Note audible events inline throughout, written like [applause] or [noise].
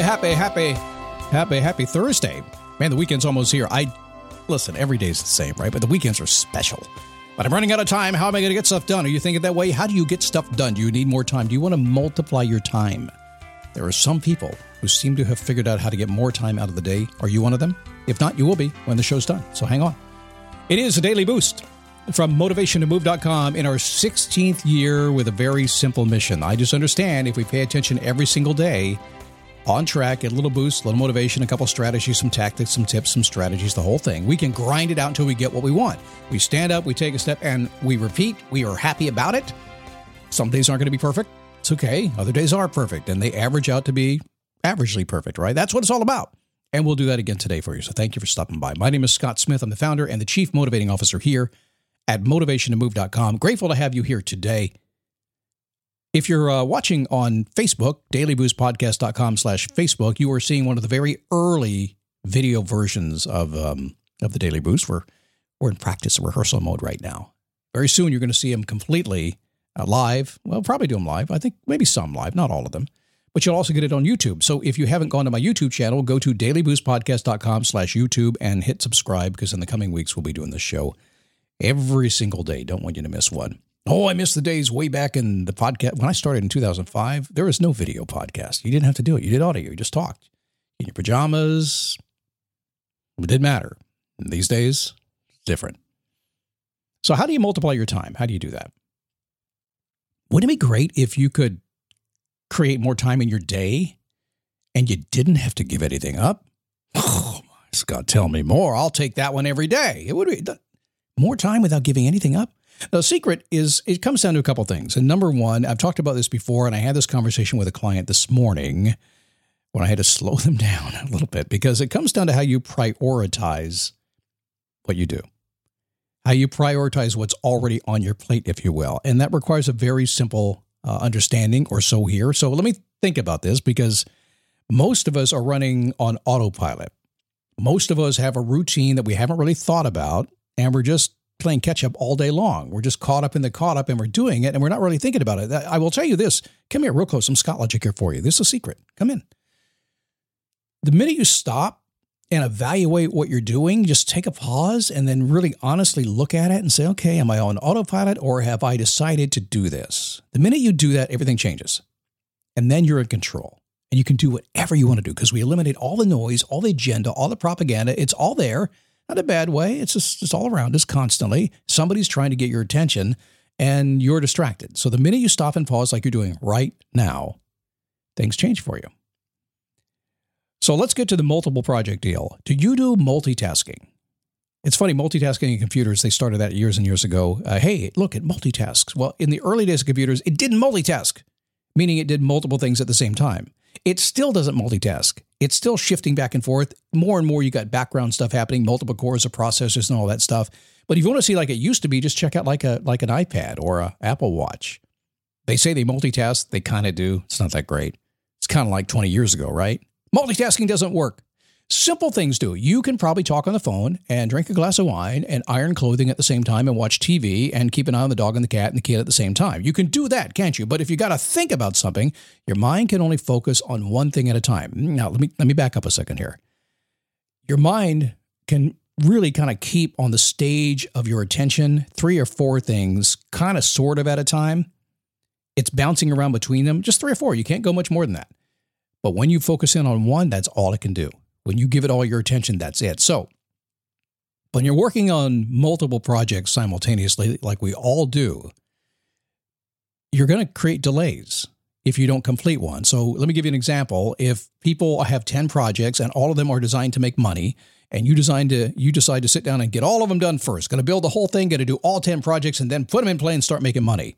Happy, happy, happy, happy, happy Thursday. Man, the weekend's almost here. I listen, every day's the same, right? But the weekends are special. But I'm running out of time. How am I going to get stuff done? Are you thinking that way? How do you get stuff done? Do you need more time? Do you want to multiply your time? There are some people who seem to have figured out how to get more time out of the day. Are you one of them? If not, you will be when the show's done. So hang on. It is a daily boost from motivationtomove.com in our 16th year with a very simple mission. I just understand if we pay attention every single day, on track, get a little boost, a little motivation, a couple strategies, some tactics, some tips, some strategies, the whole thing. We can grind it out until we get what we want. We stand up, we take a step, and we repeat. We are happy about it. Some days aren't going to be perfect. It's okay. Other days are perfect, and they average out to be averagely perfect, right? That's what it's all about. And we'll do that again today for you. So thank you for stopping by. My name is Scott Smith. I'm the founder and the chief motivating officer here at motivationtomove.com. Grateful to have you here today. If you're uh, watching on Facebook, dailyboostpodcast.com slash Facebook, you are seeing one of the very early video versions of um, of the Daily Boost. We're, we're in practice rehearsal mode right now. Very soon, you're going to see them completely uh, live. Well, probably do them live. I think maybe some live, not all of them. But you'll also get it on YouTube. So if you haven't gone to my YouTube channel, go to dailyboostpodcast.com slash YouTube and hit subscribe because in the coming weeks, we'll be doing this show every single day. Don't want you to miss one. Oh, I missed the days way back in the podcast. When I started in 2005, there was no video podcast. You didn't have to do it. You did audio. You just talked in your pajamas. It didn't matter. And these days, it's different. So, how do you multiply your time? How do you do that? Wouldn't it be great if you could create more time in your day and you didn't have to give anything up? [sighs] Oh, Scott, tell me more. I'll take that one every day. It would be more time without giving anything up. The secret is it comes down to a couple things. And number one, I've talked about this before, and I had this conversation with a client this morning when I had to [laughs] slow them down a little bit because it comes down to how you prioritize what you do, how you prioritize what's already on your plate, if you will. And that requires a very simple uh, understanding or so here. So let me think about this because most of us are running on autopilot. Most of us have a routine that we haven't really thought about, and we're just playing catch up all day long. We're just caught up in the caught up and we're doing it and we're not really thinking about it. I will tell you this. Come here, real close. Some Scott Logic here for you. This is a secret. Come in. The minute you stop and evaluate what you're doing, just take a pause and then really honestly look at it and say, okay, am I on autopilot or have I decided to do this? The minute you do that, everything changes. And then you're in control and you can do whatever you want to do because we eliminate all the noise, all the agenda, all the propaganda. It's all there not a bad way. It's just it's all around us constantly. Somebody's trying to get your attention and you're distracted. So the minute you stop and pause like you're doing right now, things change for you. So let's get to the multiple project deal. Do you do multitasking? It's funny, multitasking in computers, they started that years and years ago. Uh, hey, look, it multitasks. Well, in the early days of computers, it didn't multitask, meaning it did multiple things at the same time. It still doesn't multitask. It's still shifting back and forth. More and more, you got background stuff happening, multiple cores of processors and all that stuff. But if you want to see like it used to be, just check out like a like an iPad or a Apple Watch. They say they multitask. They kind of do. It's not that great. It's kind of like 20 years ago, right? Multitasking doesn't work. Simple things do. You can probably talk on the phone and drink a glass of wine and iron clothing at the same time and watch TV and keep an eye on the dog and the cat and the kid at the same time. You can do that, can't you? But if you got to think about something, your mind can only focus on one thing at a time. Now, let me let me back up a second here. Your mind can really kind of keep on the stage of your attention three or four things kind of sort of at a time. It's bouncing around between them, just three or four. You can't go much more than that. But when you focus in on one, that's all it can do. When you give it all your attention, that's it. So, when you're working on multiple projects simultaneously, like we all do, you're going to create delays if you don't complete one. So, let me give you an example. If people have 10 projects and all of them are designed to make money, and you decide to you decide to sit down and get all of them done first, going to build the whole thing, going to do all 10 projects and then put them in play and start making money.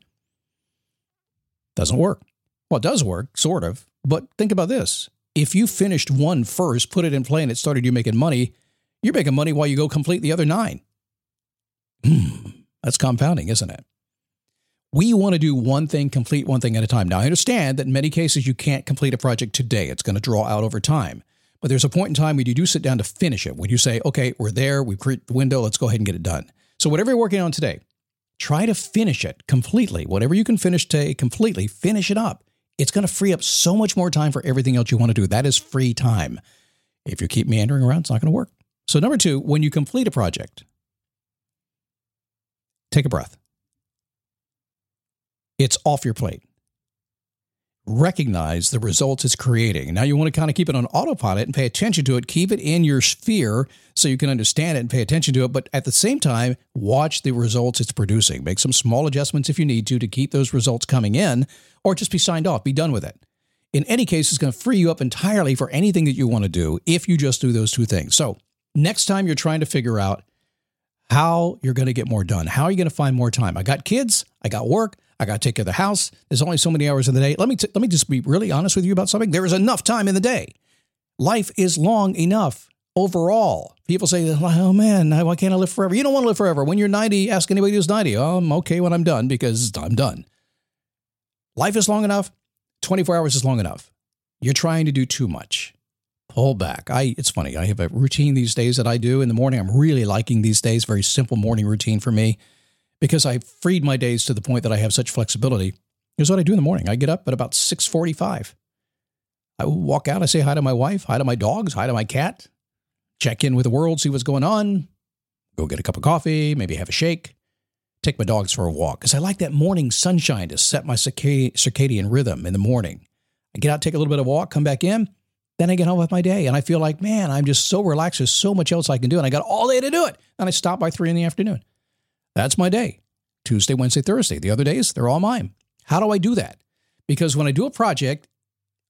Doesn't work. Well, it does work, sort of. But think about this if you finished one first, put it in play, and it started you making money, you're making money while you go complete the other nine. Hmm, that's compounding, isn't it? We want to do one thing, complete one thing at a time. Now, I understand that in many cases you can't complete a project today. It's going to draw out over time. But there's a point in time when you do sit down to finish it, when you say, okay, we're there, we've created the window, let's go ahead and get it done. So, whatever you're working on today, try to finish it completely. Whatever you can finish today completely, finish it up it's going to free up so much more time for everything else you want to do. That is free time. If you keep meandering around, it's not going to work. So, number two, when you complete a project, take a breath. It's off your plate recognize the results it's creating. Now you want to kind of keep it on autopilot and pay attention to it, keep it in your sphere so you can understand it and pay attention to it, but at the same time, watch the results it's producing. Make some small adjustments if you need to to keep those results coming in or just be signed off, be done with it. In any case, it's going to free you up entirely for anything that you want to do if you just do those two things. So, next time you're trying to figure out how you're going to get more done, how are you going to find more time? I got kids, I got work, I got to take care of the house. There's only so many hours in the day. Let me t- let me just be really honest with you about something. There is enough time in the day. Life is long enough overall. People say, "Oh man, why can't I live forever?" You don't want to live forever. When you're 90, ask anybody who's 90. Oh, I'm okay when I'm done because I'm done. Life is long enough. 24 hours is long enough. You're trying to do too much. Pull back. I it's funny. I have a routine these days that I do in the morning. I'm really liking these days. Very simple morning routine for me because I freed my days to the point that I have such flexibility. Here's what I do in the morning. I get up at about 6:45. I walk out, I say hi to my wife, hi to my dogs, hi to my cat, check in with the world, see what's going on, go get a cup of coffee, maybe have a shake, take my dogs for a walk because I like that morning sunshine to set my circadian rhythm in the morning. I get out, take a little bit of a walk, come back in, then I get on with my day and I feel like, man, I'm just so relaxed. There's so much else I can do and I got all day to do it. And I stop by three in the afternoon. That's my day. Tuesday, Wednesday, Thursday. The other days, they're all mine. How do I do that? Because when I do a project,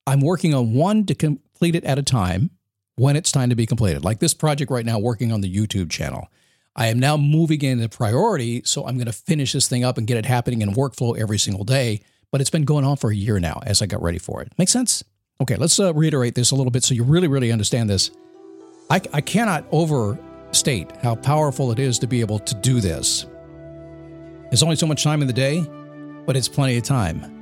I'm working on one to complete it at a time when it's time to be completed. Like this project right now, working on the YouTube channel. I am now moving into priority, so I'm going to finish this thing up and get it happening in workflow every single day. But it's been going on for a year now as I got ready for it. Make sense? Okay, let's uh, reiterate this a little bit so you really, really understand this. I, I cannot overstate how powerful it is to be able to do this. There's only so much time in the day, but it's plenty of time.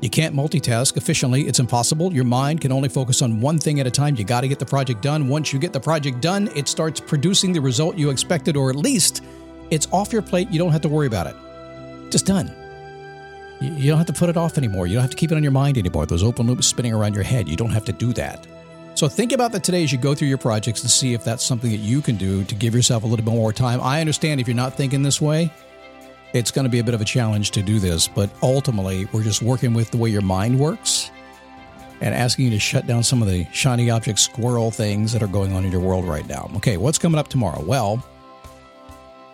You can't multitask efficiently, it's impossible. Your mind can only focus on one thing at a time. You got to get the project done. Once you get the project done, it starts producing the result you expected, or at least it's off your plate. You don't have to worry about it. Just done. You don't have to put it off anymore. You don't have to keep it on your mind anymore. Those open loops spinning around your head, you don't have to do that. So think about that today as you go through your projects and see if that's something that you can do to give yourself a little bit more time. I understand if you're not thinking this way, it's going to be a bit of a challenge to do this, but ultimately, we're just working with the way your mind works and asking you to shut down some of the shiny object squirrel things that are going on in your world right now. Okay, what's coming up tomorrow? Well,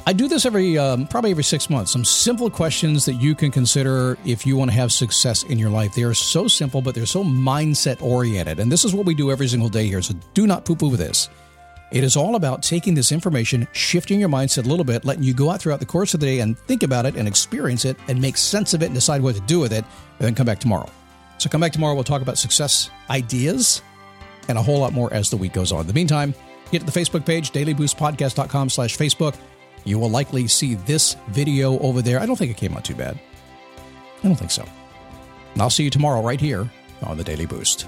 I do this every um, probably every six months. Some simple questions that you can consider if you want to have success in your life. They are so simple, but they're so mindset oriented, and this is what we do every single day here. So do not poo poo with this. It is all about taking this information, shifting your mindset a little bit, letting you go out throughout the course of the day and think about it and experience it and make sense of it and decide what to do with it, and then come back tomorrow. So come back tomorrow. We'll talk about success ideas and a whole lot more as the week goes on. In the meantime, get to the Facebook page, dailyboostpodcast.com slash Facebook. You will likely see this video over there. I don't think it came out too bad. I don't think so. And I'll see you tomorrow right here on the Daily Boost.